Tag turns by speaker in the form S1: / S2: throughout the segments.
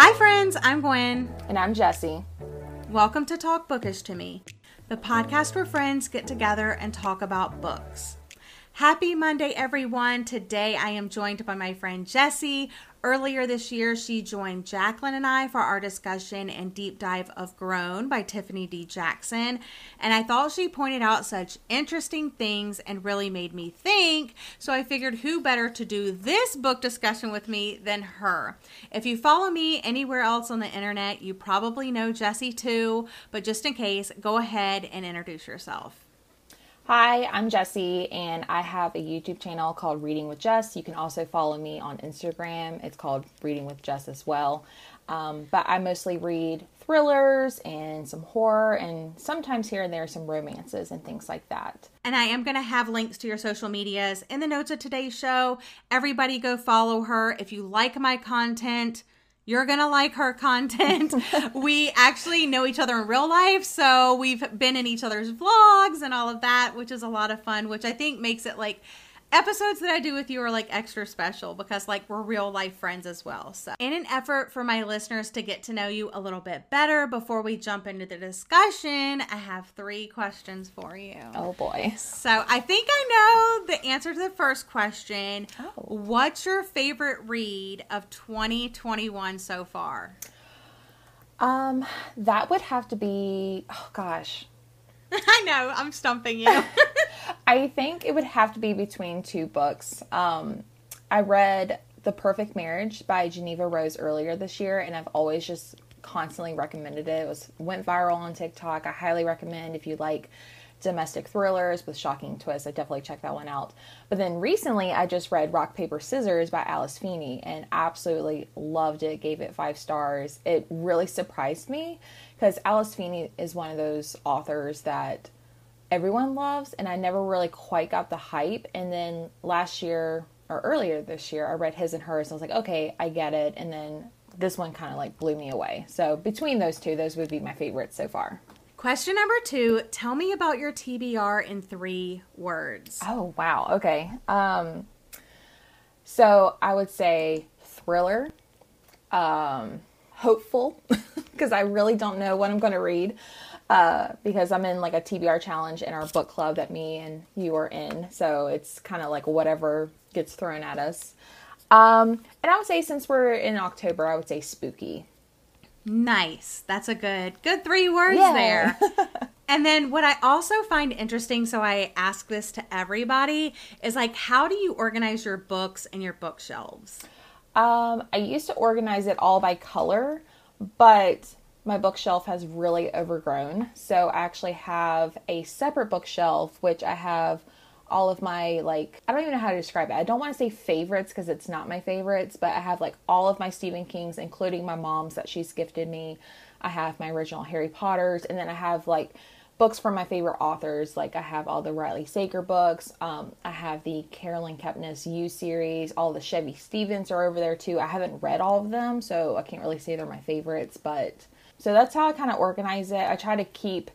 S1: Hi, friends. I'm Gwen.
S2: And I'm Jesse.
S1: Welcome to Talk Bookish to Me, the podcast where friends get together and talk about books. Happy Monday, everyone. Today I am joined by my friend Jessie. Earlier this year, she joined Jacqueline and I for our discussion and deep dive of Grown by Tiffany D. Jackson. And I thought she pointed out such interesting things and really made me think. So I figured who better to do this book discussion with me than her. If you follow me anywhere else on the internet, you probably know Jessie too. But just in case, go ahead and introduce yourself.
S2: Hi, I'm Jessie, and I have a YouTube channel called Reading with Jess. You can also follow me on Instagram. It's called Reading with Jess as well. Um, but I mostly read thrillers and some horror, and sometimes here and there some romances and things like that.
S1: And I am going to have links to your social medias in the notes of today's show. Everybody go follow her. If you like my content, you're going to like her content. we actually know each other in real life, so we've been in each other's vlogs and all of that, which is a lot of fun, which I think makes it like episodes that I do with you are like extra special because like we're real life friends as well. So, in an effort for my listeners to get to know you a little bit better before we jump into the discussion, I have three questions for you.
S2: Oh boy.
S1: So, I think I know the answer to the first question.
S2: Oh.
S1: What's your favorite read of 2021 so far?
S2: Um, that would have to be, oh gosh.
S1: I know, I'm stumping you.
S2: I think it would have to be between two books. Um, I read The Perfect Marriage by Jeneva Rose earlier this year, and I've always just constantly recommended it. It was went viral on TikTok. I highly recommend if you like domestic thrillers with shocking twists. I definitely check that one out. But then recently, I just read Rock Paper Scissors by Alice Feeney and absolutely loved it. Gave it five stars. It really surprised me because Alice Feeney is one of those authors that everyone loves, and I never really quite got the hype. And then last year or earlier this year, I read his and hers. And I was like, okay, I get it. And then this one kind of like blew me away. So between those two, those would be my favorites so far.
S1: Question number two Tell me about your TBR in three words.
S2: Oh, wow. Okay. Um, so I would say thriller, um, hopeful, because I really don't know what I'm going to read. Uh, because I'm in like a TBR challenge in our book club that me and you are in. So it's kind of like whatever gets thrown at us. Um, and I would say since we're in October, I would say spooky.
S1: Nice. That's a good good three words
S2: Yay.
S1: there. and then what I also find interesting, so I ask this to everybody, is like how do you organize your books and your bookshelves?
S2: Um, I used to organize it all by color, but my bookshelf has really overgrown. So I actually have a separate bookshelf, which I have all of my like I don't even know how to describe it. I don't want to say favorites because it's not my favorites, but I have like all of my Stephen Kings, including my mom's that she's gifted me. I have my original Harry Potters, and then I have like books from my favorite authors. Like I have all the Riley Sager books. Um, I have the Caroline Kepnes You series. All the Chevy Stevens are over there too. I haven't read all of them, so I can't really say they're my favorites, but so that's how I kind of organize it. I try to keep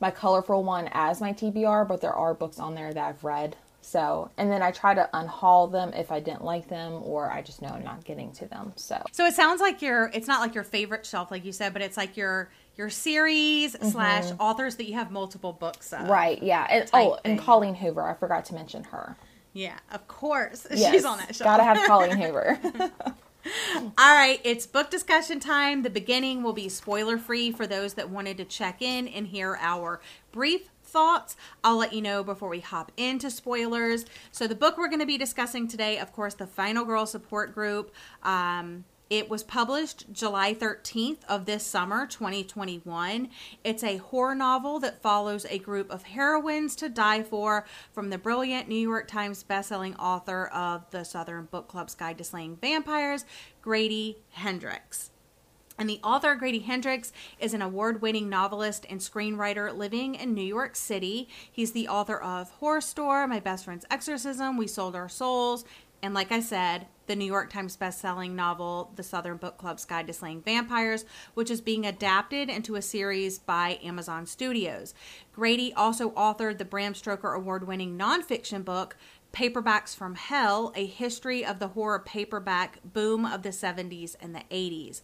S2: my colorful one as my TBR, but there are books on there that I've read. So, and then I try to unhaul them if I didn't like them or I just know I'm not getting to them. So,
S1: So it sounds like your it's not like your favorite shelf like you said, but it's like your your series mm-hmm. slash authors that you have multiple books of.
S2: right, yeah. And, oh, and. Colleen Hoover, I forgot to mention her.
S1: Yeah, of course.
S2: Yes,
S1: She's on that shelf.
S2: Gotta have Colleen Hoover.
S1: All right, it's book discussion time. The beginning will be spoiler free for those that wanted to check in and hear our brief thoughts. I'll let you know before we hop into spoilers. So, the book we're going to be discussing today, of course, the Final Girl Support Group. Um, it was published July 13th of this summer, 2021. It's a horror novel that follows a group of heroines to die for from the brilliant New York Times bestselling author of the Southern Book Club's Guide to Slaying Vampires, Grady Hendrix. And the author, Grady Hendrix, is an award winning novelist and screenwriter living in New York City. He's the author of Horrorstör, My Best Friend's Exorcism, We Sold Our Souls, and like I said, the New York Times bestselling novel, The Southern Book Club's Guide to Slaying Vampires, which is being adapted into a series by Amazon Studios. Grady also authored the Bram Stoker award winning nonfiction book, Paperbacks from Hell A History of the Horror Paperback Boom of the 70s and the 80s.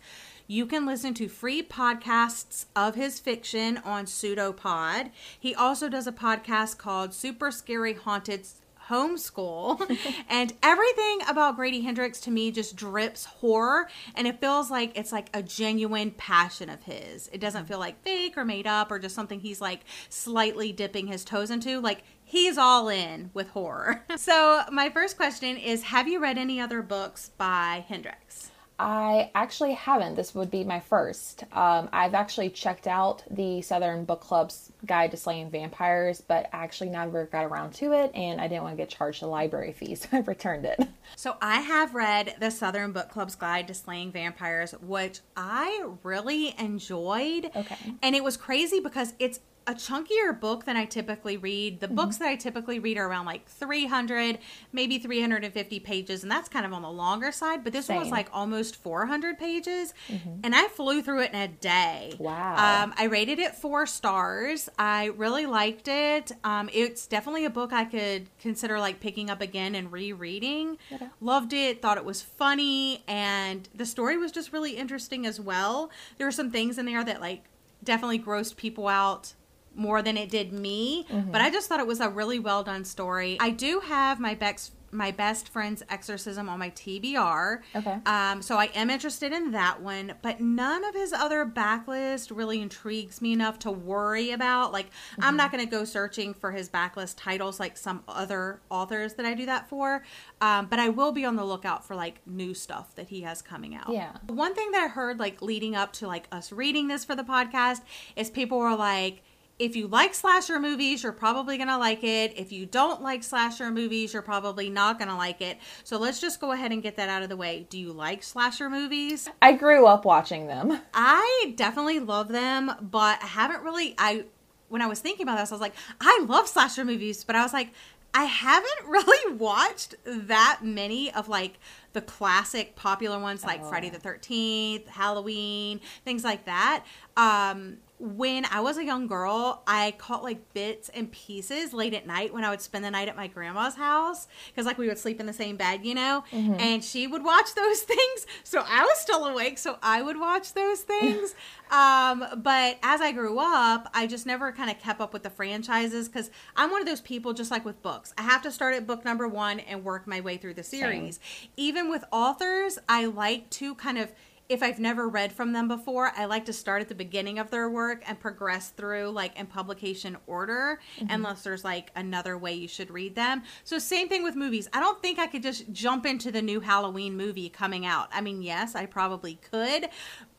S1: You can listen to free podcasts of his fiction on Pseudopod. He also does a podcast called Super Scary Haunted homeschool. And everything about grady hendrix to me just drips horror and it feels like it's like a genuine passion of his. It doesn't feel like fake or made up or just something he's like slightly dipping his toes into. Like he's all in with horror. So my first question is have you read any other books by hendrix
S2: I actually haven't. This would be my first. Um, I've actually checked out the Southern Book Club's Guide to Slaying Vampires, but actually never got around to it, and I didn't want to get charged a library fee, so I returned it.
S1: So I have read the Southern Book Club's Guide to Slaying Vampires, which I really enjoyed.
S2: Okay.
S1: And it was crazy because it's a chunkier book than I typically read. The
S2: Mm-hmm.
S1: books that I typically read are around like 300, maybe 350 pages, and that's kind of on the longer side. But this one was like almost 400 pages, and I flew through it in a day.
S2: Wow.
S1: Um, I rated it four stars. I really liked it. Um, it's definitely a book I could consider like picking up again and rereading.
S2: Okay.
S1: Loved it. Thought it was funny, and the story was just really interesting as well. There were some things in there that like definitely grossed people out more than it did me but i just thought it was a really well done story. I do have my best my best friend's exorcism on my tbr
S2: Okay.
S1: um so i am interested in that one but none of his other backlist really intrigues me enough to worry about. Like i'm not going to go searching for his backlist titles like some other authors that i do that for um, but i will be on the lookout for like new stuff that he has coming out.
S2: Yeah.
S1: one thing that I heard like leading up to like us reading this for the podcast is people were like, if you like slasher movies, you're probably going to like it. If you don't like slasher movies, you're probably not going to like it. So let's just go ahead and get that out of the way. Do you like slasher movies?
S2: I grew up watching them.
S1: I definitely love them, but I haven't really I when I was thinking about this, I was like, I love slasher movies, but I was like, I haven't really watched that many of like the classic popular ones like
S2: Oh.
S1: Friday the 13th, Halloween, things like that. Um when I was a young girl, I caught like bits and pieces late at night when I would spend the night at my grandma's house because like we would sleep in the same bed, you know, and she would watch those things. So I was still awake, so I would watch those things. um, but as I grew up, I just never kind of kept up with the franchises because I'm one of those people, just like with books, I have to start at book number one and work my way through the series. Even with authors, I like to kind of if I've never read from them before, I like to start at the beginning of their work and progress through like in publication order, mm-hmm. unless there's like another way you should read them. So, same thing with movies. I don't think I could just jump into the new Halloween movie coming out. I mean, yes, I probably could,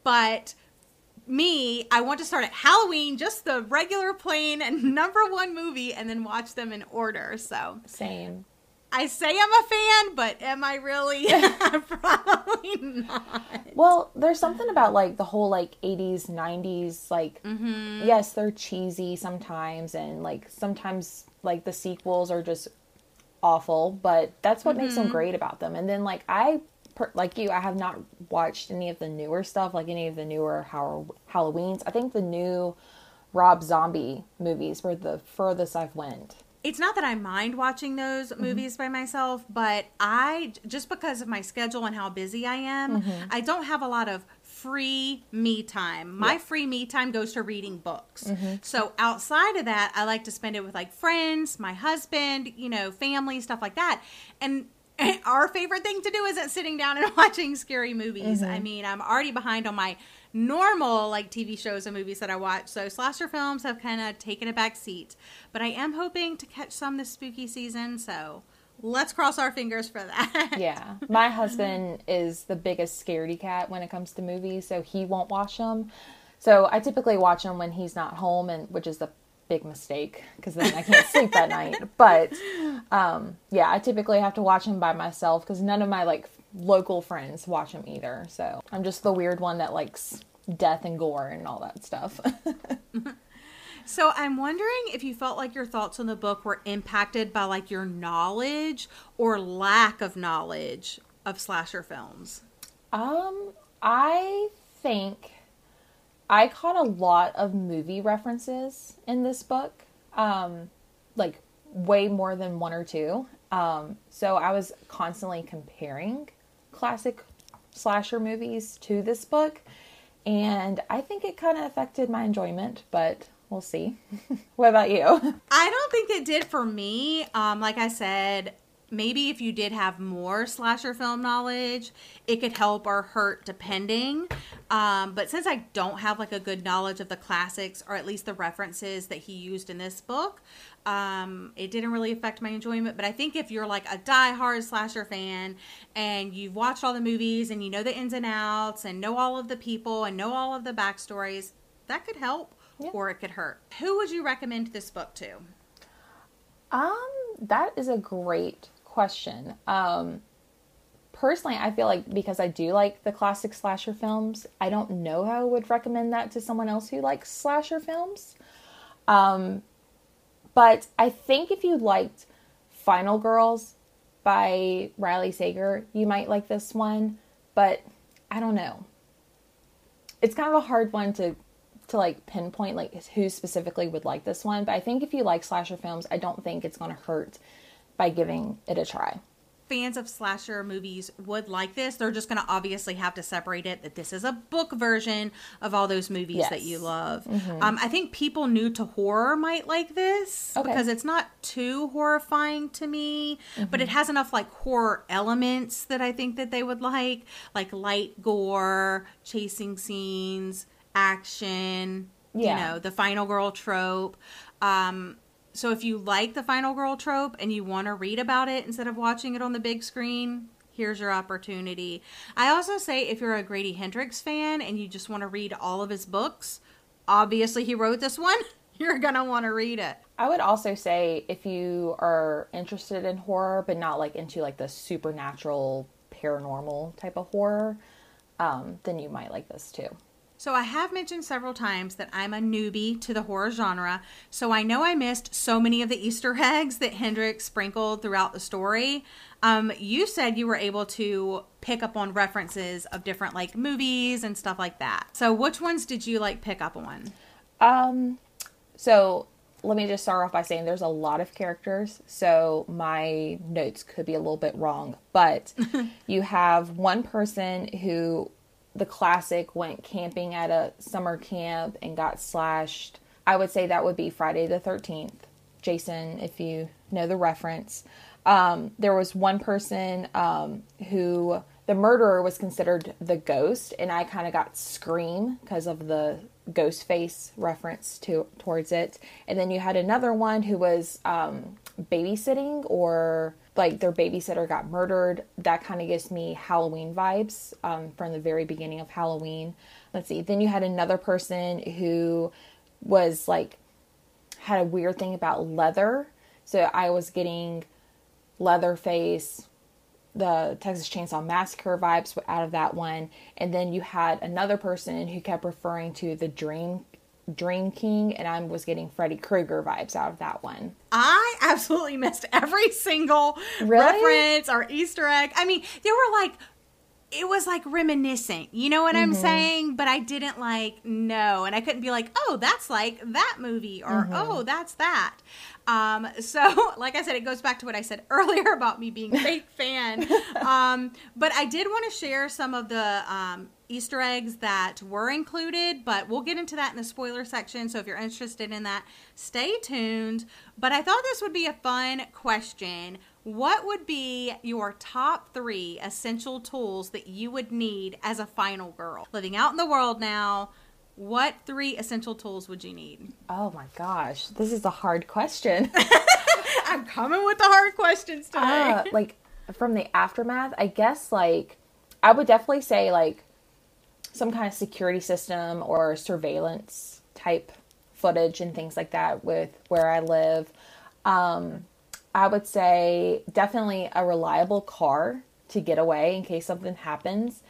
S1: but me, I want to start at Halloween, just the regular plain and number one movie, and then watch them in order. So,
S2: Same.
S1: I say I'm a fan, but am I really? probably not.
S2: Well, there's something about like the whole like 80s, 90s, like,
S1: Mm-hmm.
S2: yes, they're cheesy sometimes, and like sometimes like the sequels are just awful, but that's what makes them
S1: Mm-hmm.
S2: great about them. And then like I, per, like you, I have not watched any of the newer stuff, like any of the newer Hall- Halloweens. I think the new Rob Zombie movies were the furthest I've went.
S1: It's not that I mind watching those mm-hmm. movies by myself, but I just because of my schedule and how busy I am, mm-hmm. I don't have a lot of free me time. My free me time goes to reading books. Mm-hmm. So outside of that, I like to spend it with like friends, my husband, you know, family, stuff like that. And our favorite thing to do isn't sitting down and watching scary movies. I mean, I'm already behind on my normal like TV shows and movies that I watch. So slasher films have kind of taken a back seat. But I am hoping to catch some this spooky season. So let's cross our fingers for that.
S2: Yeah, my husband is the biggest scaredy cat when it comes to movies, so he won't watch them. So I typically watch them when he's not home, and which is a big mistake because then I can't sleep that night. But um, yeah, I typically have to watch them by myself because none of my like local friends watch them either. So I'm just the weird one that likes death and gore and all that stuff.
S1: So I'm wondering if you felt like your thoughts on the book were impacted by like your knowledge or lack of knowledge of slasher films.
S2: Um, I think I caught a lot of movie references in this book. Um, like way more than one or two. Um, so I was constantly comparing classic slasher movies to this book, and I think it kind of affected my enjoyment, but we'll see. what about you?
S1: I don't think it did for me. Um, like I said, maybe if you did have more slasher film knowledge, it could help or hurt depending. Um, but since I don't have like a good knowledge of the classics or at least the references that he used in this book, um, it didn't really affect my enjoyment. But I think if you're like a die-hard slasher fan and you've watched all the movies and you know the ins and outs and know all of the people and know all of the backstories, that could help
S2: Yeah.
S1: or it could hurt. Who would you recommend this book to?
S2: Um, that is a great question. Um, personally, I feel like because I do like the classic slasher films, I don't know how I would recommend that to someone else who likes slasher films. Um, but I think if you liked Final Girls by Riley Sager, you might like this one. But I don't know. It's kind of a hard one to to like pinpoint like who specifically would like this one. But I think if you like slasher films, I don't think it's going to hurt by giving it a try.
S1: fans of slasher movies would like this. They're just going to obviously have to separate it that this is a book version of all those movies that you love. Um, I think people new to horror might like this
S2: Okay.
S1: because it's not too horrifying to me, but it has enough like horror elements that I think that they would like, like light gore, chasing scenes, action.
S2: yeah.
S1: You know, the final girl trope. Um, so if you like the final girl trope and you want to read about it instead of watching it on the big screen, here's your opportunity. I also say if you're a Grady Hendrix fan and you just want to read all of his books, obviously he wrote this one, you're going to want to read it.
S2: I would also say if you are interested in horror, but not like into like the supernatural, paranormal type of horror, um, then you might like this too.
S1: So I have mentioned several times that I'm a newbie to the horror genre, so I know I missed so many of the Easter eggs that Hendrix sprinkled throughout the story. Um, you said you were able to pick up on references of different like movies and stuff like that. So which ones did you like pick up on?
S2: Um, so let me just start off by saying there's a lot of characters, so my notes could be a little bit wrong. But you have one person who, the classic, went camping at a summer camp and got slashed. I would say that would be Friday the 13th. Jason, if you know the reference. Um, there was one person um, who the murderer was considered the ghost, and I kind of got Scream because of the ghost face reference to towards it. And then you had another one who was um, babysitting, or like their babysitter got murdered. That kind of gives me Halloween vibes um, from the very beginning of Halloween. Let's see. Then you had another person who was like had a weird thing about leather. So I was getting Leatherface, the Texas Chainsaw Massacre vibes out of that one. And then you had another person who kept referring to the Dream Dream King, and I was getting Freddy Krueger vibes out of that one.
S1: I absolutely missed every single
S2: Really?
S1: reference or Easter egg. I mean, there were like it was like reminiscent. You know what I'm saying? But I didn't like know, and I couldn't be like, "Oh, that's like that movie," or "Oh, that's that." Um, so, like I said, it goes back to what I said earlier about me being a fake fan. Um, but I did want to share some of the um, Easter eggs that were included, but we'll get into that in the spoiler section. So if you're interested in that, stay tuned. But I thought this would be a fun question. What would be your top three essential tools that you would need as a final girl? Living out in the world now, what three essential tools would you need?
S2: Oh my gosh, this is a hard question.
S1: I'm coming with the hard questions today.
S2: uh, like from the aftermath, I guess like I would definitely say like some kind of security system or surveillance type footage and things like that with where I live. Um, I would say definitely a reliable car to get away in case something happens.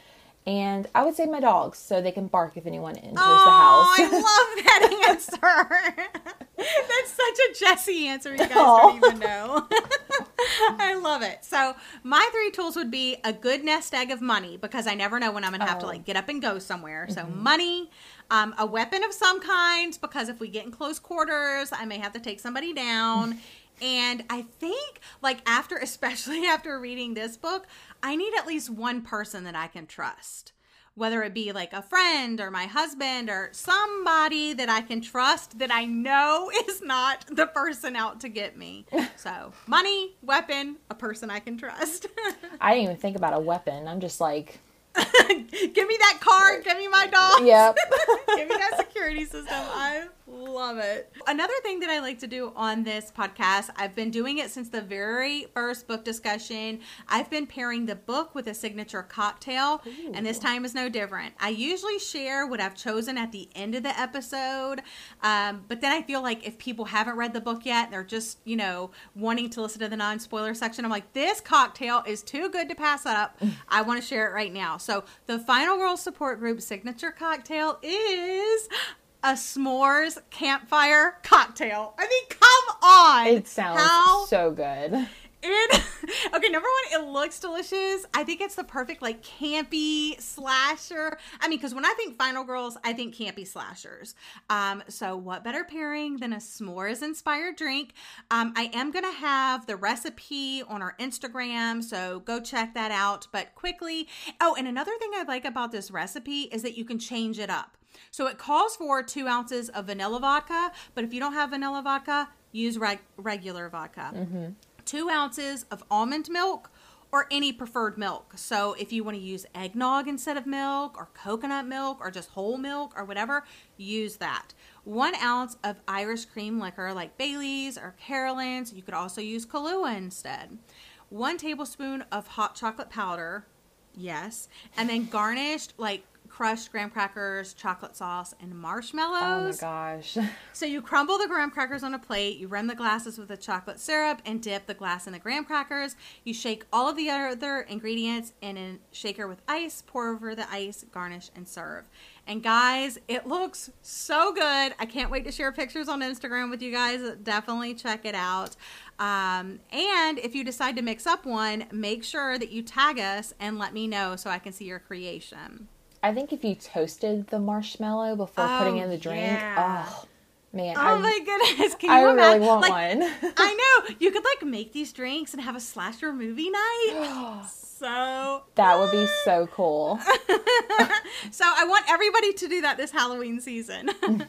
S2: And I would say my dogs so they can bark if anyone enters
S1: Oh,
S2: the house.
S1: Oh I love that answer. That's such a Jessie answer. You guys
S2: Aw.
S1: don't even know. I love it. So my three tools would be a good nest egg of money because I never know when I'm gonna have to
S2: Oh.
S1: like get up and go somewhere. So money, um, a weapon of some kind because if we get in close quarters, I may have to take somebody down. And I think, like, after, especially after reading this book, I need at least one person that I can trust. Whether it be like a friend or my husband or somebody that I can trust that I know is not the person out to get me. So, money, weapon, a person I can trust.
S2: I didn't even think about a weapon. I'm just like,
S1: give me that card, uh, give me my dog.
S2: yep.
S1: Give me that security system. I love it. Another thing that I like to do on this podcast, I've been doing it since the very first book discussion. I've been pairing the book with a signature cocktail, and this time is no different. I usually share what I've chosen at the end of the episode, um, but then I feel like if people haven't read the book yet, they're just, you know, wanting to listen to the non spoiler section, I'm like, this cocktail is too good to pass up. I want to share it right now. So, the Final Girl Support Group signature cocktail is a s'mores campfire cocktail. I mean, come on.
S2: It sounds
S1: How
S2: so good.
S1: it okay, number one, it looks delicious. I think it's the perfect like campy slasher. I mean, because when I think Final Girls, I think campy slashers. Um, so what better pairing than a s'mores inspired drink? Um, I am gonna have the recipe on our Instagram, so go check that out. But quickly, oh, and another thing I like about this recipe is that you can change it up. So it calls for two ounces of vanilla vodka, but if you don't have vanilla vodka, use reg- regular vodka mm-hmm. two ounces of almond milk or any preferred milk. So if you want to use eggnog instead of milk or coconut milk or just whole milk or whatever, use that. One ounce of Irish cream liquor like Bailey's or Carolans. You could also use Kahlua instead. One tablespoon of hot chocolate powder. Yes. And then garnished like crushed graham crackers, chocolate sauce, and marshmallows.
S2: Oh my gosh.
S1: So you crumble the graham crackers on a plate, you rim the glasses with the chocolate syrup, and dip the glass in the graham crackers. You shake all of the other ingredients in a shaker with ice, pour over the ice, garnish, and serve. And guys, it looks so good. I can't wait to share pictures on Instagram with you guys. Definitely check it out. Um, and if you decide to mix up one, make sure that you tag us and let me know so I can see your creation.
S2: I think if you toasted the marshmallow before putting
S1: Oh,
S2: in the drink,
S1: yeah.
S2: oh man,
S1: Oh
S2: I,
S1: my goodness! Can you
S2: I really
S1: imagine?
S2: want
S1: like,
S2: one.
S1: I know you could like make these drinks and have a slasher movie night. so
S2: that would be so cool.
S1: so I want everybody to do that this Halloween season.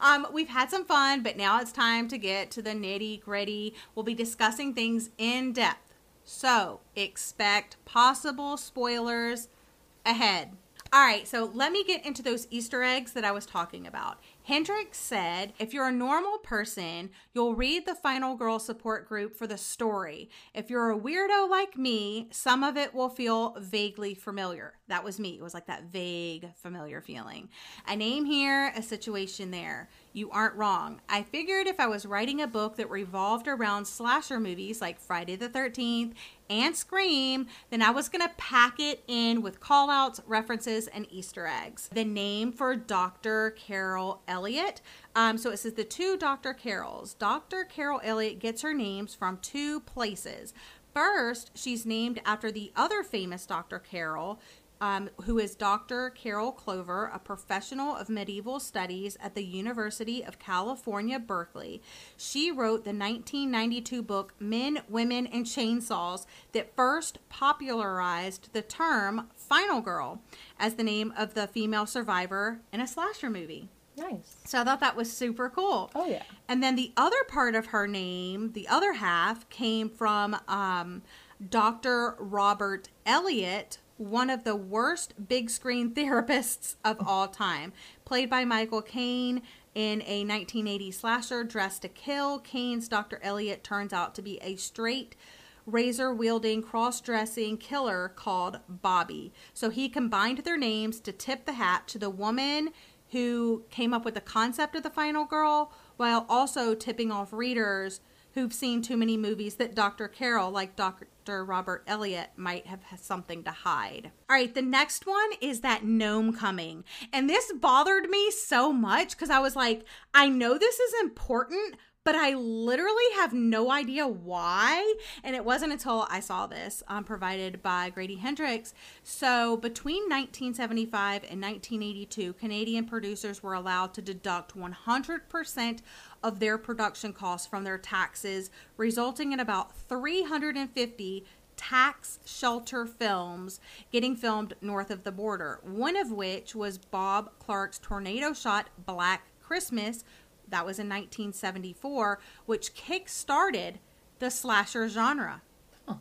S1: um, we've had some fun, but now it's time to get to the nitty gritty. We'll be discussing things in depth. So expect possible spoilers ahead. All right, so let me get into those Easter eggs that I was talking about. Hendrix said, if you're a normal person, you'll read the Final Girl support group for the story. If you're a weirdo like me, some of it will feel vaguely familiar. That was me. It was like that vague, familiar feeling. A name here, a situation there. You aren't wrong. I figured if I was writing a book that revolved around slasher movies like Friday the 13th and Scream, then I was going to pack it in with call outs, references, and Easter eggs. The name for Dr. Carol Elliott. Um, so it says the two Dr. Carols. Dr. Carol Elliott gets her names from two places. First, she's named after the other famous Dr. Carol, um, who is Dr. Carol Clover, a professional of medieval studies at the University of California, Berkeley. She wrote the 1992 book Men, Women, and Chainsaws that first popularized the term Final Girl as the name of the female survivor in a slasher movie.
S2: Nice.
S1: So I thought that was super cool.
S2: Oh yeah.
S1: And then the other part of her name, the other half, came from um, Dr. Robert Elliott, one of the worst big screen therapists of all time. Played by Michael Caine in a 1980 slasher, Dressed to Kill, Caine's Dr. Elliott turns out to be a straight razor wielding, cross dressing killer called Bobby. So he combined their names to tip the hat to the woman who came up with the concept of the final girl while also tipping off readers who've seen too many movies that Dr. Carol, like Dr. Robert Elliott, might have something to hide. All right, the next one is that gnome coming. And this bothered me so much because I was like, I know this is important, but I literally have no idea why. And it wasn't until I saw this um, provided by Grady Hendrix. So between 1975 and 1982, Canadian producers were allowed to deduct 100% of their production costs from their taxes, resulting in about 350 tax shelter films getting filmed north of the border. One of which was Bob Clark's Toronto shot Black Christmas, that was in 1974, which kick started the slasher genre.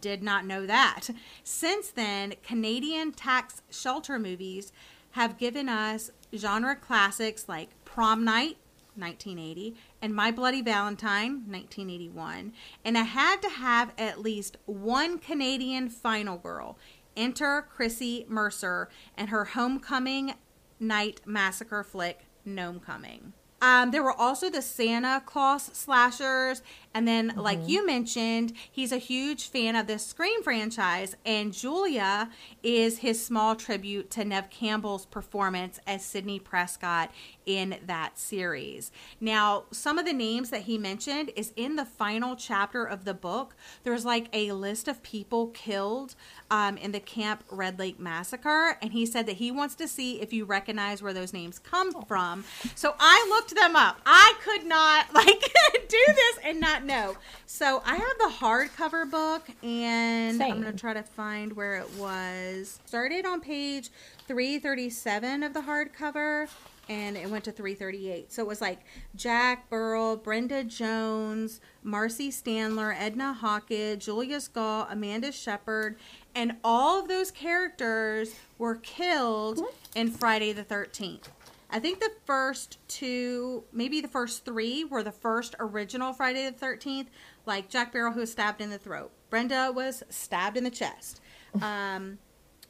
S1: Did not know that. Since then, Canadian tax shelter movies have given us genre classics like Prom Night, 1980, and My Bloody Valentine, 1981. And I had to have at least one Canadian final girl. Enter Chrissy Mercer and her homecoming night massacre flick, Gnome Coming. Um, there were also the Santa Claus slashers, and then, mm-hmm. like you mentioned, he's a huge fan of the Scream franchise, and Julia is his small tribute to Neve Campbell's performance as Sidney Prescott in that series. Now, some of the names that he mentioned is in the final chapter of the book. There's like a list of people killed um, in the Camp Red Lake massacre, and he said that he wants to see if you recognize where those names come from. So I looked them up. I could not like do this and not know. So I have the hardcover book, and Same. I'm gonna try to find where it was. Started on page 337 of the hardcover and it went to 338. So it was like Jack Burrell, Brenda Jones, Marcy Standler, Edna Hockett, Julia Gall, Amanda Shepard, and all of those characters were killed in Friday the 13th. I think the first two, maybe the first three, were the first original Friday the 13th, like Jack Burrell, who was stabbed in the throat. Brenda was stabbed in the chest. Um,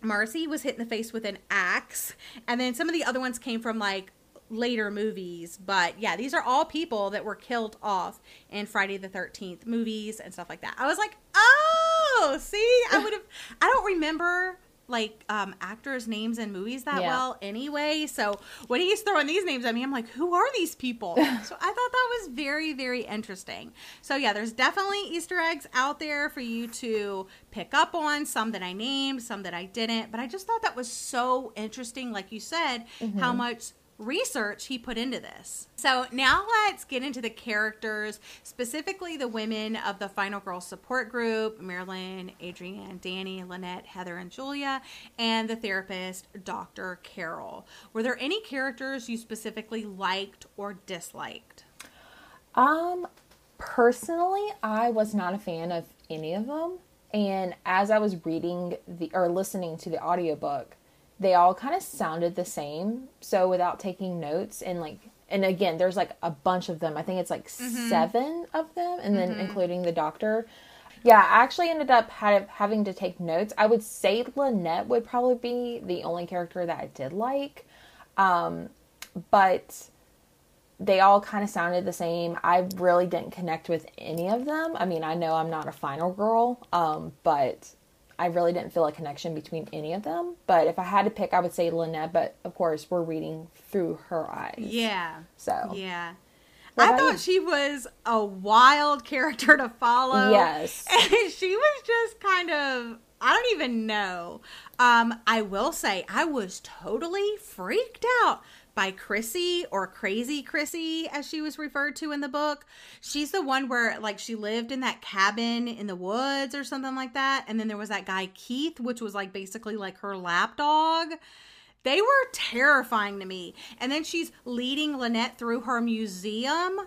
S1: Marcy was hit in the face with an axe. And then some of the other ones came from like later movies. But yeah, these are all people that were killed off in Friday the 13th movies and stuff like that. I was like, oh, see, I would have, I don't remember like um, actors' names in movies that yeah. well anyway. So when he's throwing these names at me, I'm like, who are these people? so I thought that was very, very interesting. So yeah, there's definitely Easter eggs out there for you to pick up on. Some that I named, some that I didn't. But I just thought that was so interesting, like you said, mm-hmm. how much research he put into this. So now let's get into the characters, specifically the women of the Final Girl support group Marilyn, Adrienne, Dani, Lynette, Heather, and Julia, and the therapist, Dr. Carol. Were there any characters you specifically liked or disliked?
S2: Um, personally, I was not a fan of any of them. And as I was reading the or listening to the audiobook, they all kind of sounded the same. So without taking notes and like and again, there's like a bunch of them. I think it's like mm-hmm. seven of them, and then mm-hmm. including the doctor. Yeah, I actually ended up had, having to take notes. I would say Lynette would probably be the only character that I did like, um, but they all kind of sounded the same. I really didn't connect with any of them. I mean, I know I'm not a final girl, um, but I really didn't feel a connection between any of them. But if I had to pick, I would say Lynette. But of course, we're reading through her eyes.
S1: Yeah.
S2: So.
S1: Yeah. What I thought you? she was a wild character to follow.
S2: Yes.
S1: And she was just kind of I don't even know. Um, I will say I was totally freaked out by Chrissy or Crazy Chrissy, as she was referred to in the book. She's the one where, like, she lived in that cabin in the woods or something like that. And then there was that guy, Keith, which was like basically like her lapdog. They were terrifying to me. And then she's leading Lynette through her museum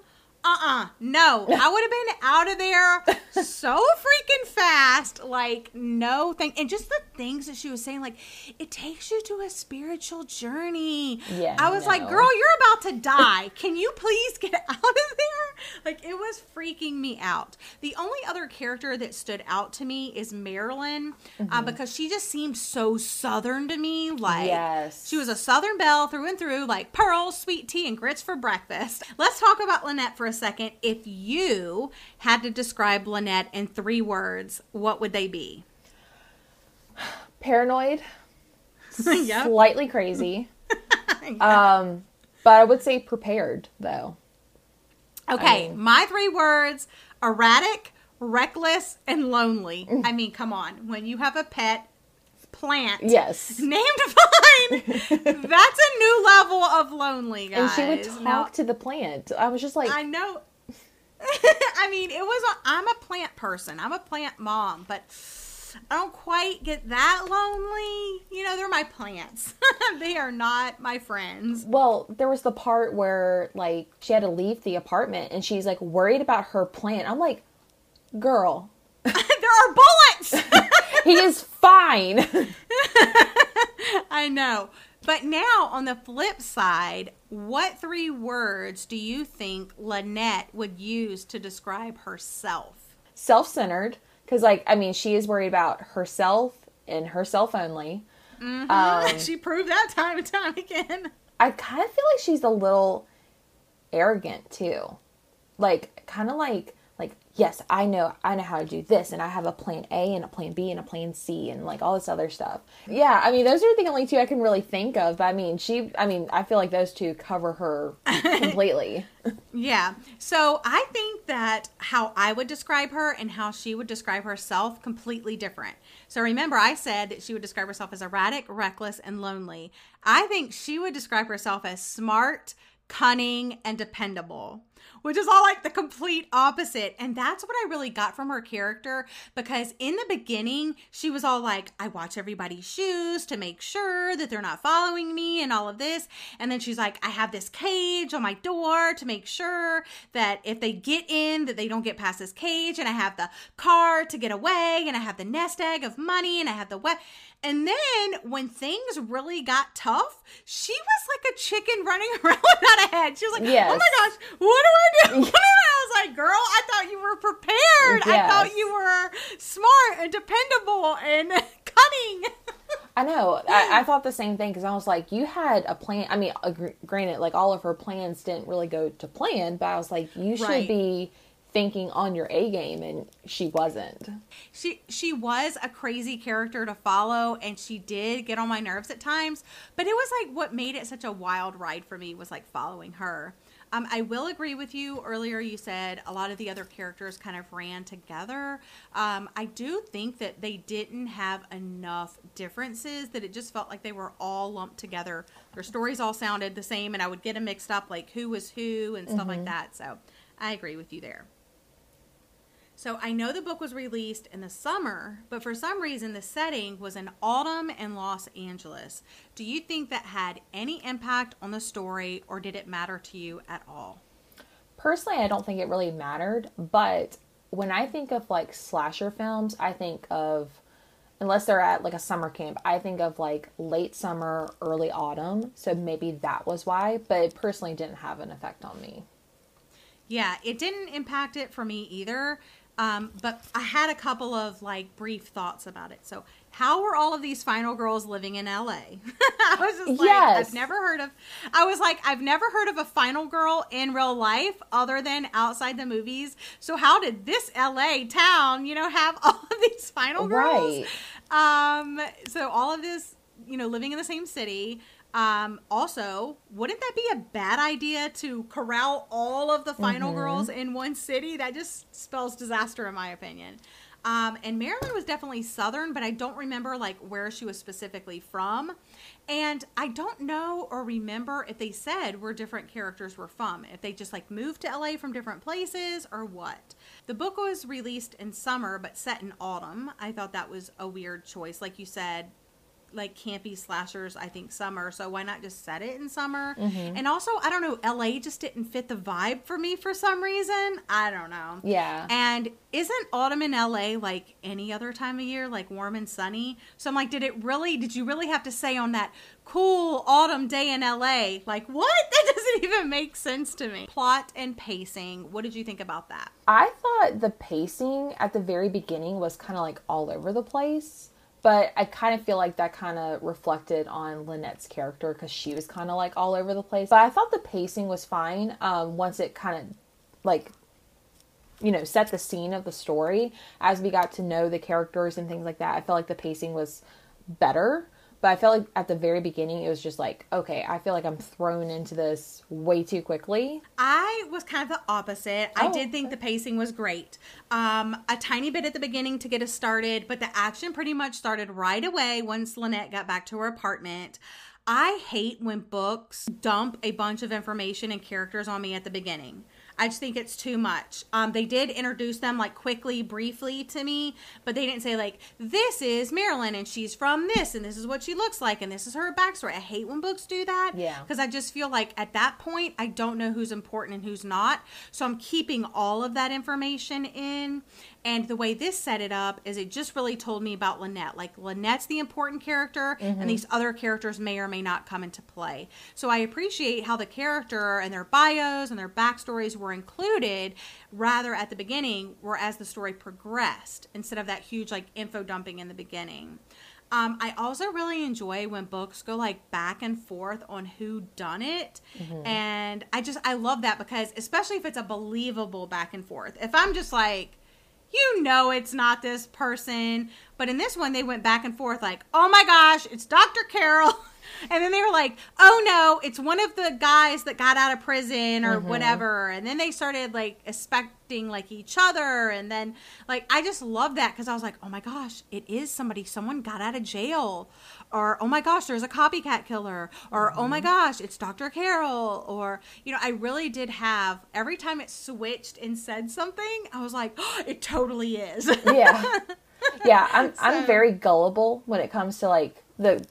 S1: uh-uh. No. I would have been out of there so freaking fast. Like no thing and just the things that she was saying like it takes you to a spiritual journey. Yeah i was no. like girl you're about to die. Can you please get out of there? Like it was freaking me out. The only other character that stood out to me is marilyn uh, mm-hmm. because she just seemed so southern to me. Like
S2: yes.
S1: she was a southern belle through and through like pearls sweet tea and grits for breakfast. Let's talk about lynette for a second. If you had to describe Lynette in three words, what would they be?
S2: Paranoid, yep. slightly crazy. yeah. Um, but I would say prepared though.
S1: Okay,
S2: mean-
S1: my three words erratic, reckless, and lonely. I mean, come on. When you have a pet plant
S2: Yes.
S1: named Vine, that's a new level of lonely, guys.
S2: And she would talk
S1: Now,
S2: to the plant. I was just like,
S1: I know. I mean, it was. A, I'm a plant person. I'm a plant mom, but I don't quite get that lonely. You know, they're my plants. they are not my friends.
S2: well, there was the part where like she had to leave the apartment and she's like worried about her plant. I'm like, girl,
S1: there are bullets.
S2: He is fine.
S1: I know. But now, on the flip side, what three words do you think Lynette would use to describe herself?
S2: Self-centered, because like I mean, she is worried about herself and herself only. Um,
S1: she proved that time and time again.
S2: I kind of feel like she's a little arrogant too. Like kind of like yes, I know I know how to do this and I have a plan A and a plan B and a plan C and like all this other stuff. Yeah, I mean those are the only two I can really think of, but I mean she I mean I feel like those two cover her completely.
S1: Yeah. So I think that how I would describe her and how she would describe herself completely different. So remember I said that she would describe herself as erratic, reckless, and lonely. I think she would describe herself as smart, cunning, and dependable. Which is all like the complete opposite. And that's what I really got from her character because in the beginning, she was all like, I watch everybody's shoes to make sure that they're not following me and all of this. And then she's like, I have this cage on my door to make sure that if they get in, that they don't get past this cage. And I have the car to get away. And I have the nest egg of money. And I have the what. And then when things really got tough, she was like a chicken running around without a head. She was like,
S2: Yes.
S1: Oh my gosh, what do I do? I was like, girl, I thought you were prepared. I thought you were smart and dependable and cunning.
S2: I know. I, I thought the same thing because I was like, you had a plan. I mean, granted, like all of her plans didn't really go to plan, but I was like, you should
S1: Right.
S2: be thinking on your A game, and she wasn't.
S1: she she was a crazy character to follow and she did get on my nerves at times but it was like what made it such a wild ride for me was like following her um, I will agree with you. Earlier, you said a lot of the other characters kind of ran together. Um, I do think that they didn't have enough differences, that it just felt like they were all lumped together. Their stories all sounded the same, and I would get them mixed up, like who was who and stuff like that. So I agree with you there. So I know the book was released in the summer, but for some reason the setting was in autumn in Los Angeles. Do you think that had any impact on the story or did it matter to you at all?
S2: Personally, I don't think it really mattered, but when I think of like slasher films, I think of unless they're at like a summer camp, I think of like late summer, early autumn. So maybe that was why, but it personally didn't have an effect on me.
S1: Yeah, it didn't impact it for me either. Um, but I had a couple of like brief thoughts about it. So, how were all of these final girls living in LA? I was just like,
S2: Yes.
S1: I've never heard of. I was like, I've never heard of a final girl in real life other than outside the movies. So, how did this LA town, you know, have all of these final girls?
S2: Right.
S1: Um, so all of this, you know, living in the same city. Um, also, wouldn't that be a bad idea to corral all of the final girls in one city? That just spells disaster, in my opinion. Um, and Marilyn was definitely Southern, but I don't remember like where she was specifically from. And I don't know or remember if they said where different characters were from, if they just like moved to LA from different places or what. The book was released in summer, but set in autumn. I thought that was a weird choice. Like you said, like campy slashers i think summer. So why not just set it in summer? Mm-hmm. And also i don't know la just didn't fit the vibe for me for some reason. I don't know.
S2: Yeah.
S1: and isn't autumn in la like any other time of year like warm and sunny? So i'm like did it really did you really have to say on that cool autumn day in la like what? That doesn't even make sense to me. Plot and pacing what did you think about that?
S2: I thought the pacing at the very beginning was kind of like all over the place, but I kind of feel like that kind of reflected on Lynette's character because she was kind of like all over the place. But I thought the pacing was fine um, once it kind of like you know set the scene of the story as we got to know the characters and things like that. I felt like the pacing was better. But I felt like at the very beginning it was just like, okay, I feel like I'm thrown into this way too quickly.
S1: I was kind of the opposite. I
S2: Oh,
S1: did think the pacing was great. Um, a tiny bit at the beginning to get us started, but the action pretty much started right away once Lynette got back to her apartment. I hate when books dump a bunch of information and characters on me at the beginning. I just think it's too much. Um, they did introduce them like quickly, briefly to me, but they didn't say like this is Marilyn and she's from this and this is what she looks like and this is her backstory. I hate when books do that.
S2: Yeah.
S1: because I just feel like at that point I don't know who's important and who's not. So I'm keeping all of that information in. And the way this set it up is it just really told me about Lynette. Like Lynette's the important character, and these other characters may or may not come into play. So I appreciate how the character and their bios and their backstories were included rather at the beginning, whereas the story progressed instead of that huge like info dumping in the beginning. Um, I also really enjoy when books go like back and forth on who done it, and I just I love that because especially if it's a believable back and forth. If I'm just like, you know, it's not this person, but in this one they went back and forth like, oh my gosh, it's Dr. Carol. And then they were like, "Oh no, it's one of the guys that got out of prison or mm-hmm. whatever." And then they started like expecting like each other, and then like I just love that because I was like, "Oh my gosh, it is somebody. Someone got out of jail," or "Oh my gosh, there's a copycat killer," or "Oh my mm-hmm. gosh, it's Dr. Carol," or you know, I really did have every time it switched and said something, I was like, oh, "It totally is."
S2: Yeah. yeah, I'm I'm very gullible when it comes to like the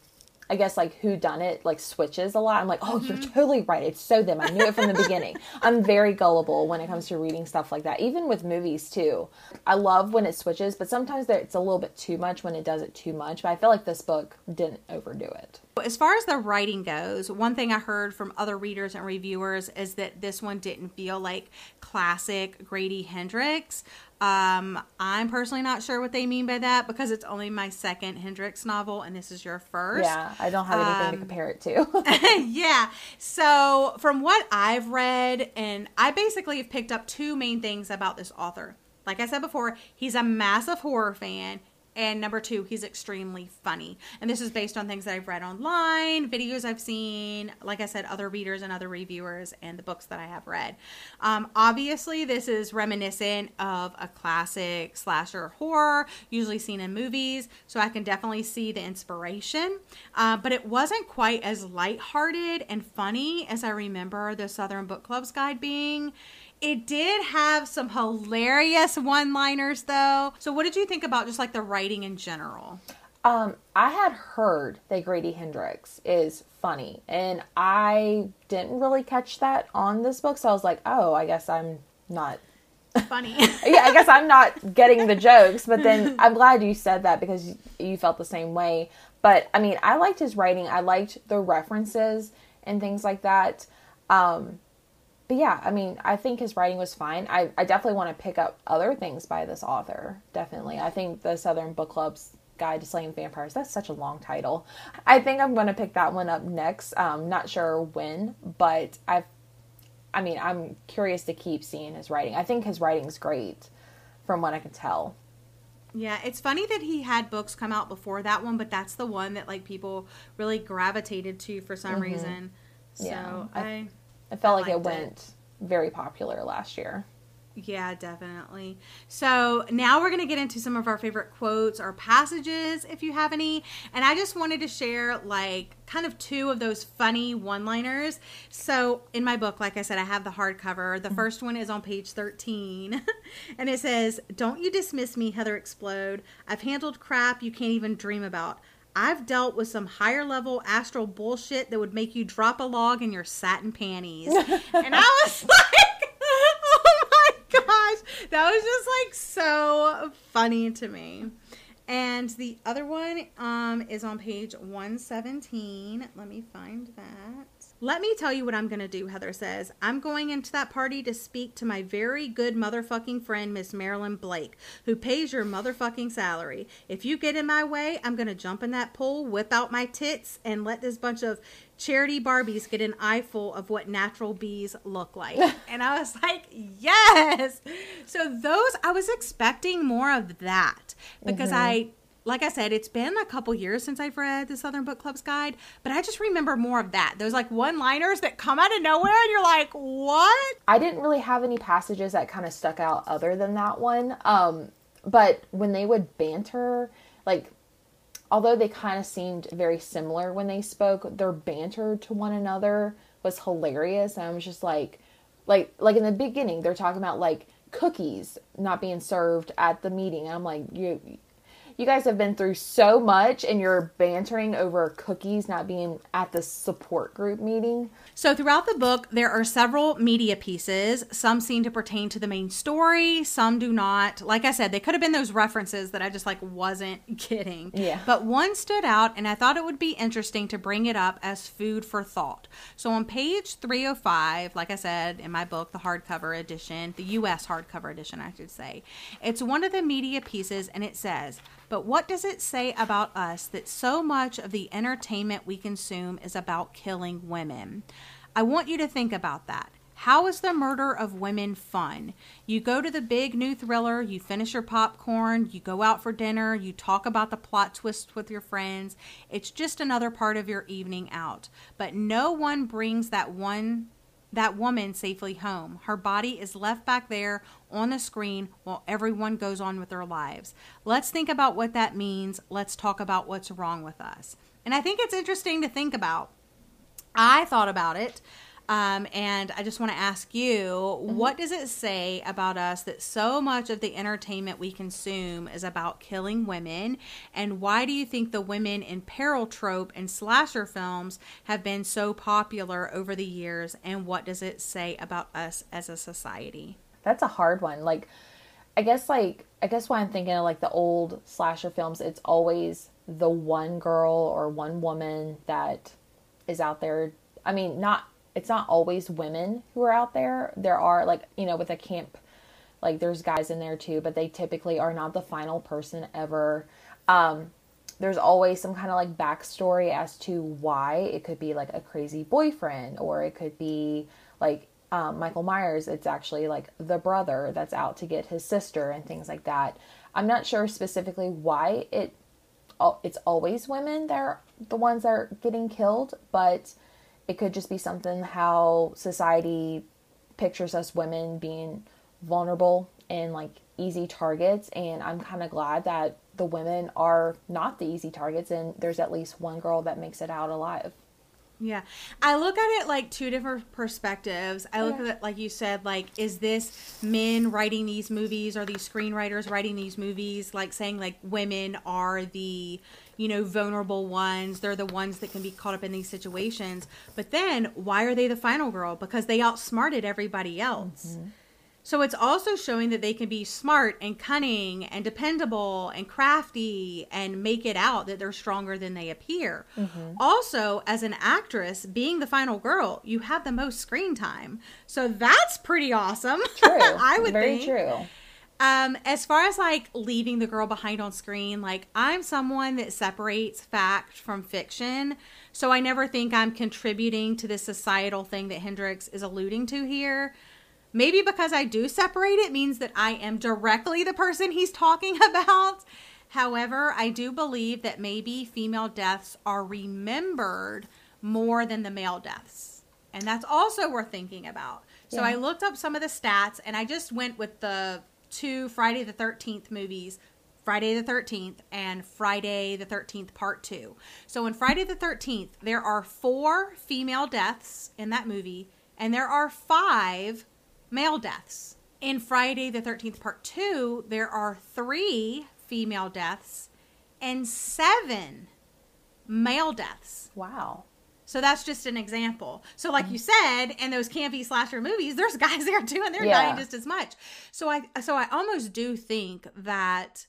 S2: I guess like who done it like switches a lot. I'm like, "Oh, you're mm-hmm. totally right. It's so them. I knew it from the beginning." I'm very gullible when it comes to reading stuff like that. Even with movies too. I love when it switches, but sometimes there, it's a little bit too much when it does it too much. But I feel like this book didn't overdo it.
S1: As far as the writing goes, one thing I heard from other readers and reviewers is that this one didn't feel like classic Grady Hendrix. Um, I'm personally not sure what they mean by that because it's only my second Hendrix novel and this is your first.
S2: Yeah, I don't have anything to
S1: Um,
S2: compare it to.
S1: yeah. So, from what I've read, and I basically have picked up two main things about this author. Like I said before, he's a massive horror fan. And number two, he's extremely funny. And this is based on things that I've read online, videos I've seen, like I said, other readers and other reviewers, and the books that I have read. Um, obviously, this is reminiscent of a classic slasher horror, usually seen in movies. So I can definitely see the inspiration. Uh, but it wasn't quite as lighthearted and funny as I remember the Southern Book Club's guide being. It did have some hilarious one liners though. So, what did you think about just like the writing in general?
S2: Um, I had heard that Grady Hendrix is funny, and I didn't really catch that on this book. So I was like, oh, I guess I'm not.
S1: Funny.
S2: Yeah, I guess I'm not getting the jokes. But then I'm glad you said that because you felt the same way. But I mean, I liked his writing. I liked the references and things like that. Um, but yeah, I mean, I think his writing was fine. I, I definitely want to pick up other things by this author. Definitely. I think the Southern Book Club's Guide to Slaying Vampires, that's such a long title. I think I'm going to pick that one up next. Um, not sure when, but I've, I mean, I'm curious to keep seeing his writing. I think his writing's great from what I can tell.
S1: Yeah, it's funny that he had books come out before that one, but that's the one that like people really gravitated to for some reason. So
S2: Mm-hmm. Yeah,
S1: I,
S2: I- I felt like it
S1: liked it.
S2: went very popular last year.
S1: yeah, definitely. So now we're going to get into some of our favorite quotes or passages, if you have any. And I just wanted to share like kind of two of those funny one-liners. So in my book, like I said, I have the hardcover. The mm-hmm. first one is on page 13, and it says, "Don't you dismiss me, Heather Explode. I've handled crap you can't even dream about." I've dealt with some higher level astral bullshit that would make you drop a log in your satin panties. and I was like, oh my gosh. That was just like so funny to me. And the other one um, is on page 117. Let me find that. Let me tell you what I'm going to do, Heather says. I'm going into that party to speak to my very good motherfucking friend, Miss Marilyn Blake, who pays your motherfucking salary. If you get in my way, I'm going to jump in that pool, whip out my tits, and let this bunch of charity Barbies get an eyeful of what natural bees look like. and I was like, yes. So those, I was expecting more of that because I like I said, it's been a couple years since I've read the Southern Book Club's guide, but I just remember more of that. Those like one liners that come out of nowhere and you're like, what?
S2: I didn't really have any passages that kind of stuck out other than that one. Um, but when they would banter, like, although they kind of seemed very similar when they spoke, their banter to one another was hilarious. And I was just like, like, like in the beginning, they're talking about like cookies not being served at the meeting. And I'm like, you, you guys have been through so much and you're bantering over cookies not being at the support group meeting.
S1: So, throughout the book, there are several media pieces. Some seem to pertain to the main story, some do not. Like I said, they could have been those references that I just like wasn't getting.
S2: Yeah.
S1: But one stood out, and I thought it would be interesting to bring it up as food for thought. So, on page 305, like I said in my book, the hardcover edition, the US hardcover edition, I should say, it's one of the media pieces, and it says, but what does it say about us that so much of the entertainment we consume is about killing women? I want you to think about that. How is the murder of women fun? You go to the big new thriller, you finish your popcorn, you go out for dinner, you talk about the plot twists with your friends. It's just another part of your evening out. But no one brings that one that woman safely home. Her body is left back there on the screen while everyone goes on with their lives. Let's think about what that means. Let's talk about what's wrong with us. And I think it's interesting to think about. I thought about it. Um, and I just want to ask you, mm-hmm. what does it say about us that so much of the entertainment we consume is about killing women? And why do you think the women in peril trope and slasher films have been so popular over the years? And what does it say about us as a society?
S2: That's a hard one. Like, I guess, like, I guess why I'm thinking of like the old slasher films, it's always the one girl or one woman that is out there. I mean, not it's not always women who are out there. There are like, you know, with a camp like there's guys in there too, but they typically are not the final person ever. Um there's always some kind of like backstory as to why it could be like a crazy boyfriend or it could be like um, Michael Myers, it's actually like the brother that's out to get his sister and things like that. I'm not sure specifically why it it's always women that are the ones that are getting killed, but it could just be something how society pictures us women being vulnerable and like easy targets and i'm kind of glad that the women are not the easy targets and there's at least one girl that makes it out alive
S1: yeah. I look at it like two different perspectives. I look yeah. at it like you said, like, is this men writing these movies or these screenwriters writing these movies, like saying like women are the you know, vulnerable ones. They're the ones that can be caught up in these situations. But then, why are they the final girl? Because they outsmarted everybody else. Mm-hmm. So it's also showing that they can be smart and cunning and dependable and crafty and make it out that they're stronger than they appear. Mm-hmm. Also, as an actress, being the final girl, you have the most screen time. So that's pretty awesome.
S2: True. I would Very think. true.
S1: Um, as far as like leaving the girl behind on screen, like I'm someone that separates fact from fiction. So I never think I'm contributing to the societal thing that Hendrix is alluding to here. Maybe because I do separate it means that I am directly the person he's talking about. However, I do believe that maybe female deaths are remembered more than the male deaths. And that's also worth thinking about. So yeah. I looked up some of the stats and I just went with the two Friday the 13th movies Friday the 13th and Friday the 13th Part 2. So in Friday the 13th, there are four female deaths in that movie, and there are five male deaths. In Friday the 13th Part 2, there are three female deaths and seven male deaths.
S2: Wow.
S1: So that's just an example. So, like you said, in those campy slasher movies, there's guys there too, and they're yeah. dying just as much. So I, so I almost do think that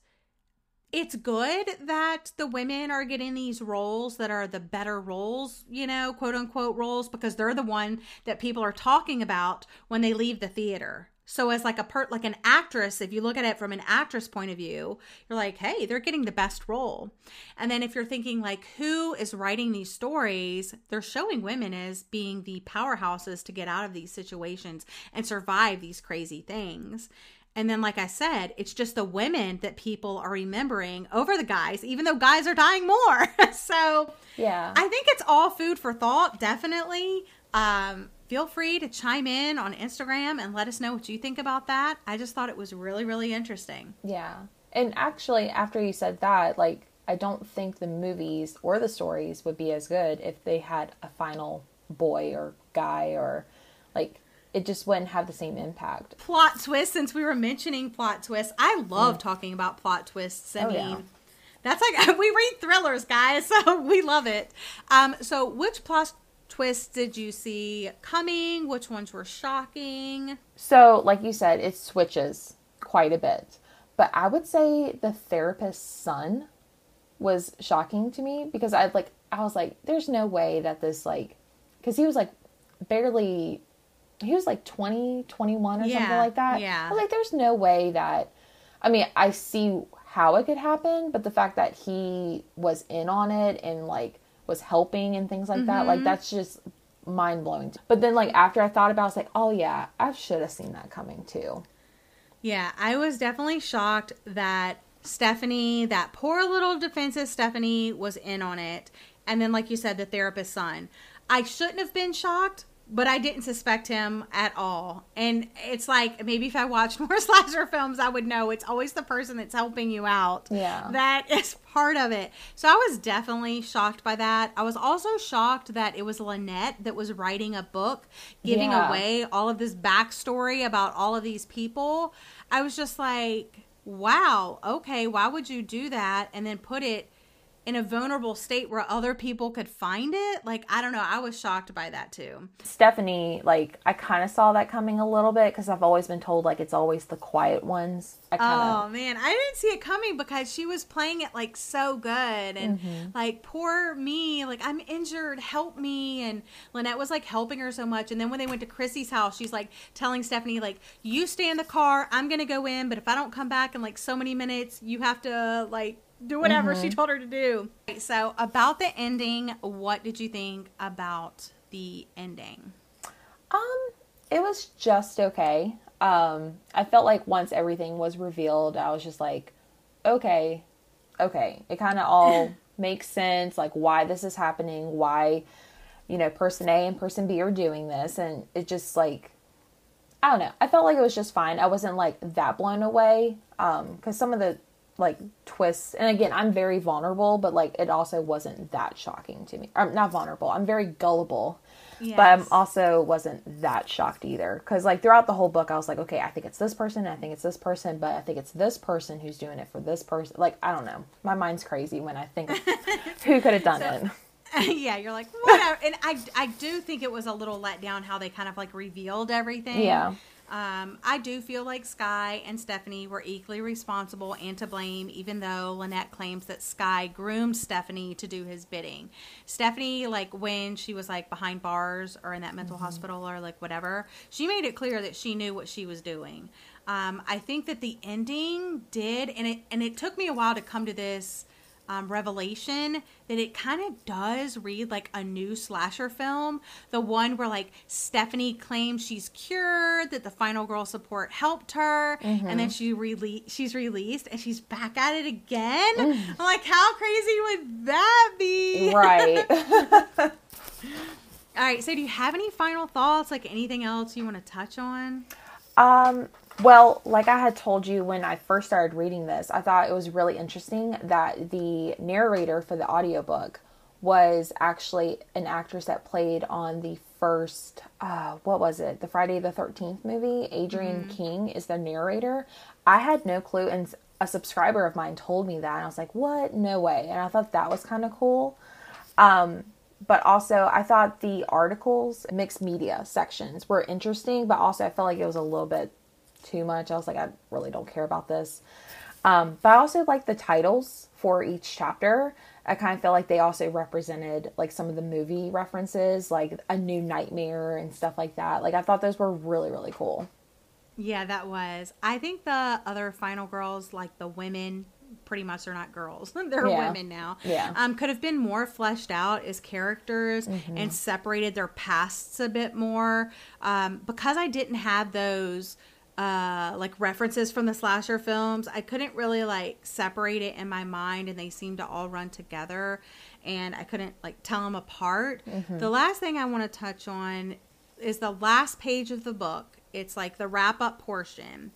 S1: it's good that the women are getting these roles that are the better roles, you know, quote unquote roles, because they're the one that people are talking about when they leave the theater. So as like a part like an actress, if you look at it from an actress point of view, you're like, hey, they're getting the best role. And then if you're thinking like who is writing these stories, they're showing women as being the powerhouses to get out of these situations and survive these crazy things. And then, like I said, it's just the women that people are remembering over the guys, even though guys are dying more. so,
S2: Yeah.
S1: I think it's all food for thought, definitely. Um, feel free to chime in on Instagram and let us know what you think about that. I just thought it was really, really interesting.
S2: Yeah. And actually, after you said that, like, I don't think the movies or the stories would be as good if they had a final boy or guy or, like, it just wouldn't have the same impact.
S1: Plot twist, since we were mentioning plot twists, I love talking about plot twists. I
S2: Oh,
S1: mean,
S2: yeah.
S1: that's like, we read thrillers, guys, so we love it. Um, so, which plot twists did you see coming? Which ones were shocking?
S2: So, like you said, it switches quite a bit. But I would say the therapist's son was shocking to me because I like I was like, there's no way that this like because he was like barely he was like 20, 21 or something like that.
S1: yeah.
S2: I was like, there's no way that I mean, I see how it could happen, but the fact that he was in on it and like was helping and things like that,
S1: Mm-hmm.
S2: like that's just mind blowing. But then like after I thought about it, I was like, oh yeah, I should have seen that coming too.
S1: Yeah, I was definitely shocked that Stephanie, that poor little defensive Stephanie, was in on it. And then, like you said, the therapist's son. I shouldn't have been shocked, but I didn't suspect him at all. And it's like maybe if I watched more slasher films, I would know it's always the person that's helping you out.
S2: Yeah.
S1: That is part of it. So I was definitely shocked by that. I was also shocked that it was Lynnette that was writing a book giving
S2: Yeah.
S1: away all of this backstory about all of these people. I was just like, wow, okay, why would you do that and then put it in a vulnerable state where other people could find it? Like, I don't know. I was shocked by that too.
S2: Stephanie, like I kind of saw that coming a little bit because I've always been told like it's always the quiet ones. I kind of
S1: Oh man, I didn't see it coming because she was playing it like so good and mm-hmm. like poor me, like I'm injured, help me. And Lynnette was like helping her so much. And then when they went to Chrissy's house, she's like telling Stephanie like, "You stay in the car, I'm gonna go in, but if I don't come back in like so many minutes, you have to like." Do whatever she told her to do. So, about the ending, what did you think about the ending?
S2: Um, it was just okay. Um, I felt like once everything was revealed, I was just like, okay, okay. It kind of all makes sense, like why this is happening, why, you know, person A and person B are doing this, and it just like, I don't know. I felt like it was just fine. I wasn't like that blown away, um, because some of the like twists, and again, I'm very vulnerable, but like it also wasn't that shocking to me. I'm not vulnerable. I'm very gullible but I
S1: Yes.
S2: also wasn't that shocked either because like throughout the whole book I was like okay I think it's this person I think it's this person but I think it's this person who's doing it for this person like I don't know my mind's crazy when I think who could have done it
S1: yeah, you're like whatever, and I I do think it was a little let down how they kind of like revealed everything.
S2: Yeah.
S1: Um, I do feel like Sky and Stephanie were equally responsible and to blame, even though Lynnette claims that Sky groomed Stephanie to do his bidding. Stephanie, like when she was like behind bars or in that mental hospital or like whatever, she made it clear that she knew what she was doing. Um, I think that the ending did, and it and it took me a while to come to this um, revelation that it kind of does read like a new slasher film. The one where like Stephanie claims she's cured, that the final girl support helped her, and then she rele- she's released and she's back at it again. I'm like, how crazy would that be?
S2: right
S1: All right. So, do you have any final thoughts? Like anything else you want to touch on?
S2: Um, well, like I had told you when I first started reading this, I thought it was really interesting that the narrator for the audiobook was actually an actress that played on the first uh what was it? The Friday the 13th movie. Adrienne King is the narrator. I had no clue and a subscriber of mine told me that and I was like, "What? No way." And I thought that was kind of cool. Um but also I thought the articles, mixed media sections were interesting, but also I felt like it was a little bit too much. I was like, I really don't care about this. Um, but I also like the titles for each chapter. I kind of feel like they also represented like some of the movie references, like a new nightmare and stuff like that. Like I thought those were really, really cool.
S1: Yeah, that was. I think the other final girls, like the women, pretty much are not girls. They're
S2: Yeah.
S1: women now.
S2: Yeah.
S1: Um, could have been more fleshed out as characters and separated their pasts a bit more. Um, because I didn't have those uh like references from the slasher films. I couldn't really like separate it in my mind and they seemed to all run together and i couldn't like tell them apart. The last thing i want to touch on is the last page of the book. It's like the wrap up portion.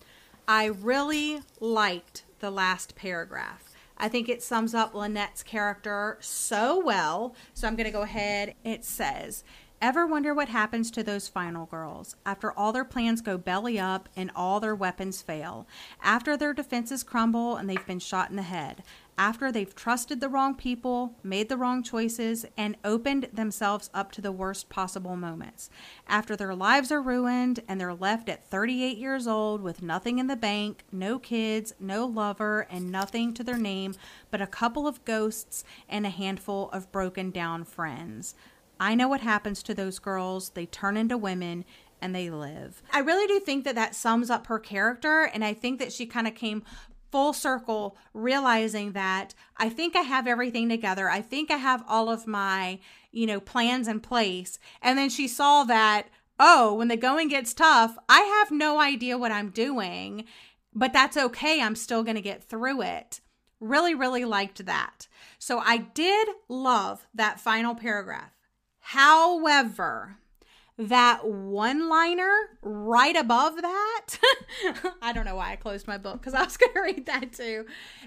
S1: I really liked the last paragraph. I think it sums up Lynnette's character so well. So I'm going to go ahead. It says, Ever wonder what happens to those final girls after all their plans go belly up and all their weapons fail? After their defenses crumble and they've been shot in the head? After they've trusted the wrong people, made the wrong choices, and opened themselves up to the worst possible moments? After their lives are ruined and they're left at 38 years old with nothing in the bank, no kids, no lover, and nothing to their name but a couple of ghosts and a handful of broken down friends? I know what happens to those girls. They turn into women and they live. I really do think that that sums up her character. And I think that she kind of came full circle realizing that I think I have everything together. I think I have all of my, you know, plans in place. And then she saw that, oh, when the going gets tough, I have no idea what I'm doing, but that's okay. I'm still going to get through it. Really, really liked that. So I did love that final paragraph. However, that one liner right above that, I don't know why I closed my book because I was going to read that too,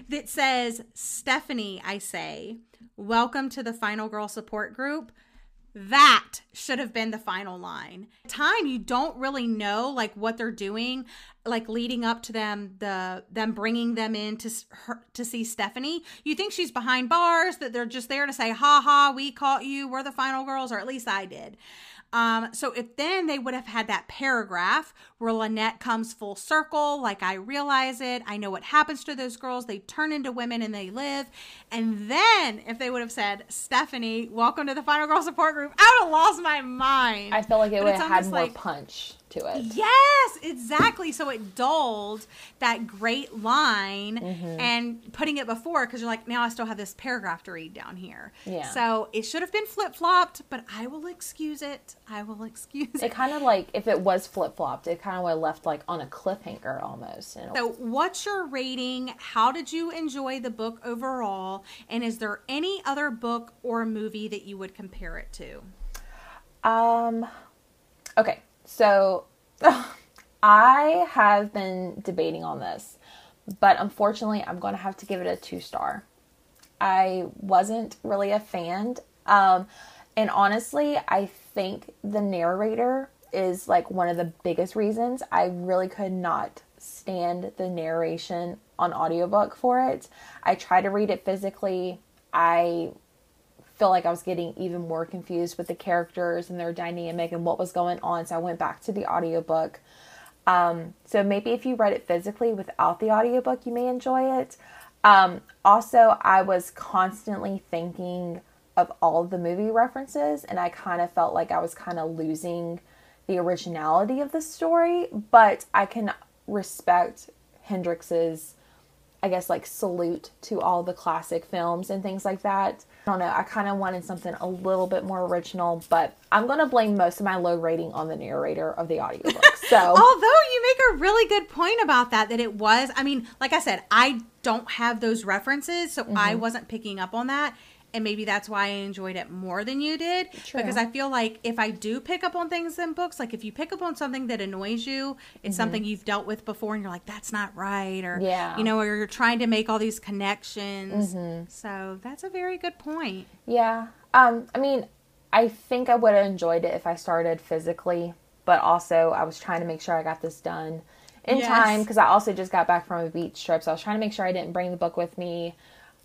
S1: that says, Stephanie, I say, welcome to the Final Girl Support Group. That should have been the final line. Time you don't really know like what they're doing, like leading up to them the them bringing them in to her, to see Stephanie. You think she's behind bars that they're just there to say, "Ha ha, we caught you. We're the final girls," or at least I did. Um, so if then they would have had that paragraph where Lynnette comes full circle, like I realize it, I know what happens to those girls, they turn into women and they live. And then if they would have said, Stephanie, welcome to the Final Girl Support Group, I would have lost my mind.
S2: I feel like it
S1: But
S2: would have had more
S1: like-
S2: punch to it.
S1: Yes, exactly. So it dulled that great line
S2: Mm-hmm.
S1: and putting it before because you're like, now I still have this paragraph to read down here.
S2: Yeah.
S1: So it should have been flip flopped, but I will excuse it. I will excuse it.
S2: It kind of like if it was flip flopped, it kind of would have left like on a cliffhanger almost.
S1: So, what's your rating? How did you enjoy the book overall? And is there any other book or movie that you would compare it to?
S2: Um, okay, so I have been debating on this, but unfortunately, I'm going to have to give it a two star. I wasn't really a fan. Um, and honestly, I think the narrator is like one of the biggest reasons I really could not stand the narration on audiobook for it. I tried to read it physically. I feel like I was getting even more confused with the characters and their dynamic and what was going on. So I went back to the audiobook. Um, so maybe if you read it physically without the audiobook, you may enjoy it. Um, also, I was constantly thinking of all of the movie references, and I kind of felt like I was kind of losing the originality of the story. But I can respect Hendrix's I guess like salute to all the classic films and things like that. I don't know. I kind of wanted something a little bit more original, but I'm going to blame most of my low rating on the narrator of the audiobook. So,
S1: Although you make a really good point about that, that it was, I mean, like I said, I don't have those references, so I
S2: Mm-hmm.
S1: wasn't picking up on that. And maybe that's why I enjoyed it more than you did.
S2: True.
S1: Because I feel like if I do pick up on things in books, like if you pick up on something that annoys you, it's something you've dealt with before and you're like, that's not right. Or,
S2: Mm-hmm. Yeah. Mm-hmm.
S1: you know, or you're trying to make all these connections. So that's a very good point.
S2: yeah. Um, I mean, I think I would have enjoyed it if I started physically, but also I was trying to make sure I got this done in
S1: Yes.
S2: time because I also just got back from a beach trip. So I was trying to make sure I didn't bring the book with me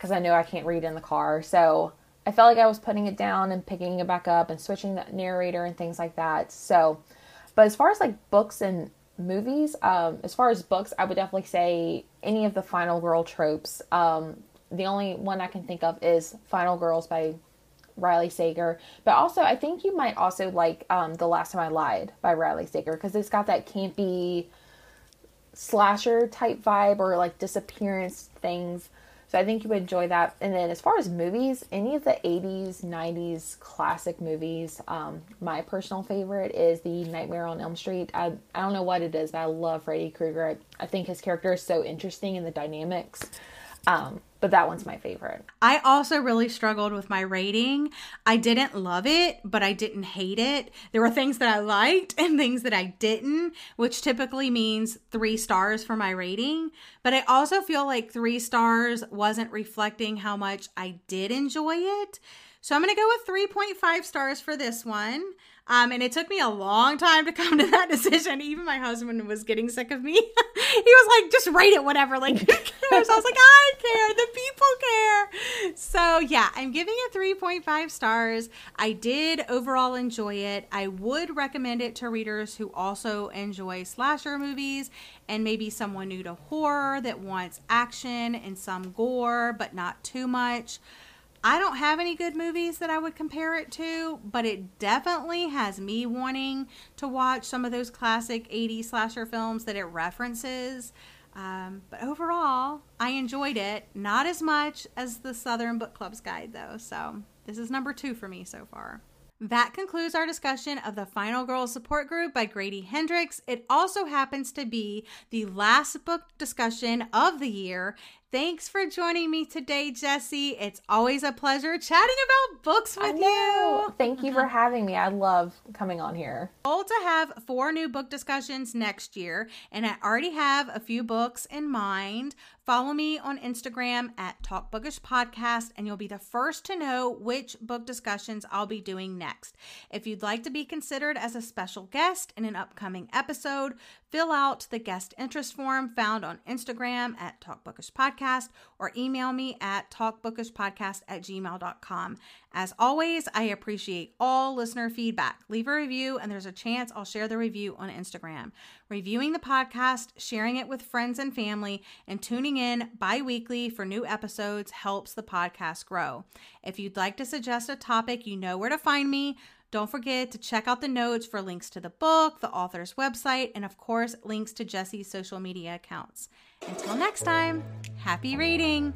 S2: because I know I can't read in the car. So I felt like I was putting it down and picking it back up and switching the narrator and things like that. So, but as far as like books and movies, um, as far as books, I would definitely say any of the Final Girl tropes. Um, the only one I can think of is Final Girls by Riley Sager. But also, I think you might also like um, The Last Time I Lied by Riley Sager because it's got that campy slasher type vibe or like disappearance things. So I think you would enjoy that. And then as far as movies, any of the 80s, 90s classic movies, um, my personal favorite is the Nightmare on Elm Street. I, I don't know what it is, but I love Freddy Krueger. I, I think his character is so interesting in the dynamics. Um, but that one's my favorite.
S1: I also really struggled with my rating. I didn't love it, but I didn't hate it. There were things that I liked and things that I didn't, which typically means three stars for my rating. But I also feel like three stars wasn't reflecting how much I did enjoy it. So I'm going to go with 3.5 stars for this one. Um, and it took me a long time to come to that decision. Even my husband was getting sick of me. he was like, just rate it, whatever. Like, who cares? I was like, I care. The people care. So, yeah, I'm giving it 3.5 stars. I did overall enjoy it. I would recommend it to readers who also enjoy slasher movies and maybe someone new to horror that wants action and some gore, but not too much. I don't have any good movies that I would compare it to, but it definitely has me wanting to watch some of those classic 80s slasher films that it references. Um, but overall, I enjoyed it. Not as much as the Southern Book Club's guide, though. So this is number two for me so far. That concludes our discussion of the Final Girl Support Group by Grady Hendrix. It also happens to be the last book discussion of the year, Thanks for joining me today, Jesse. It's always a pleasure chatting about books with you.
S2: Thank you for having me. I love coming on here.
S1: Goal to have four new book discussions next year, and I already have a few books in mind. Follow me on Instagram at Talk Bookish Podcast, and you'll be the first to know which book discussions I'll be doing next. If you'd like to be considered as a special guest in an upcoming episode, fill out the guest interest form found on Instagram at Talk Bookish Podcast or email me at talkbookishpodcast at gmail.com. As always, I appreciate all listener feedback. Leave a review, and there's a chance I'll share the review on Instagram. Reviewing the podcast, sharing it with friends and family, and tuning in bi weekly for new episodes helps the podcast grow. If you'd like to suggest a topic, you know where to find me. Don't forget to check out the notes for links to the book, the author's website, and of course, links to Jesse's social media accounts. Until next time, happy reading!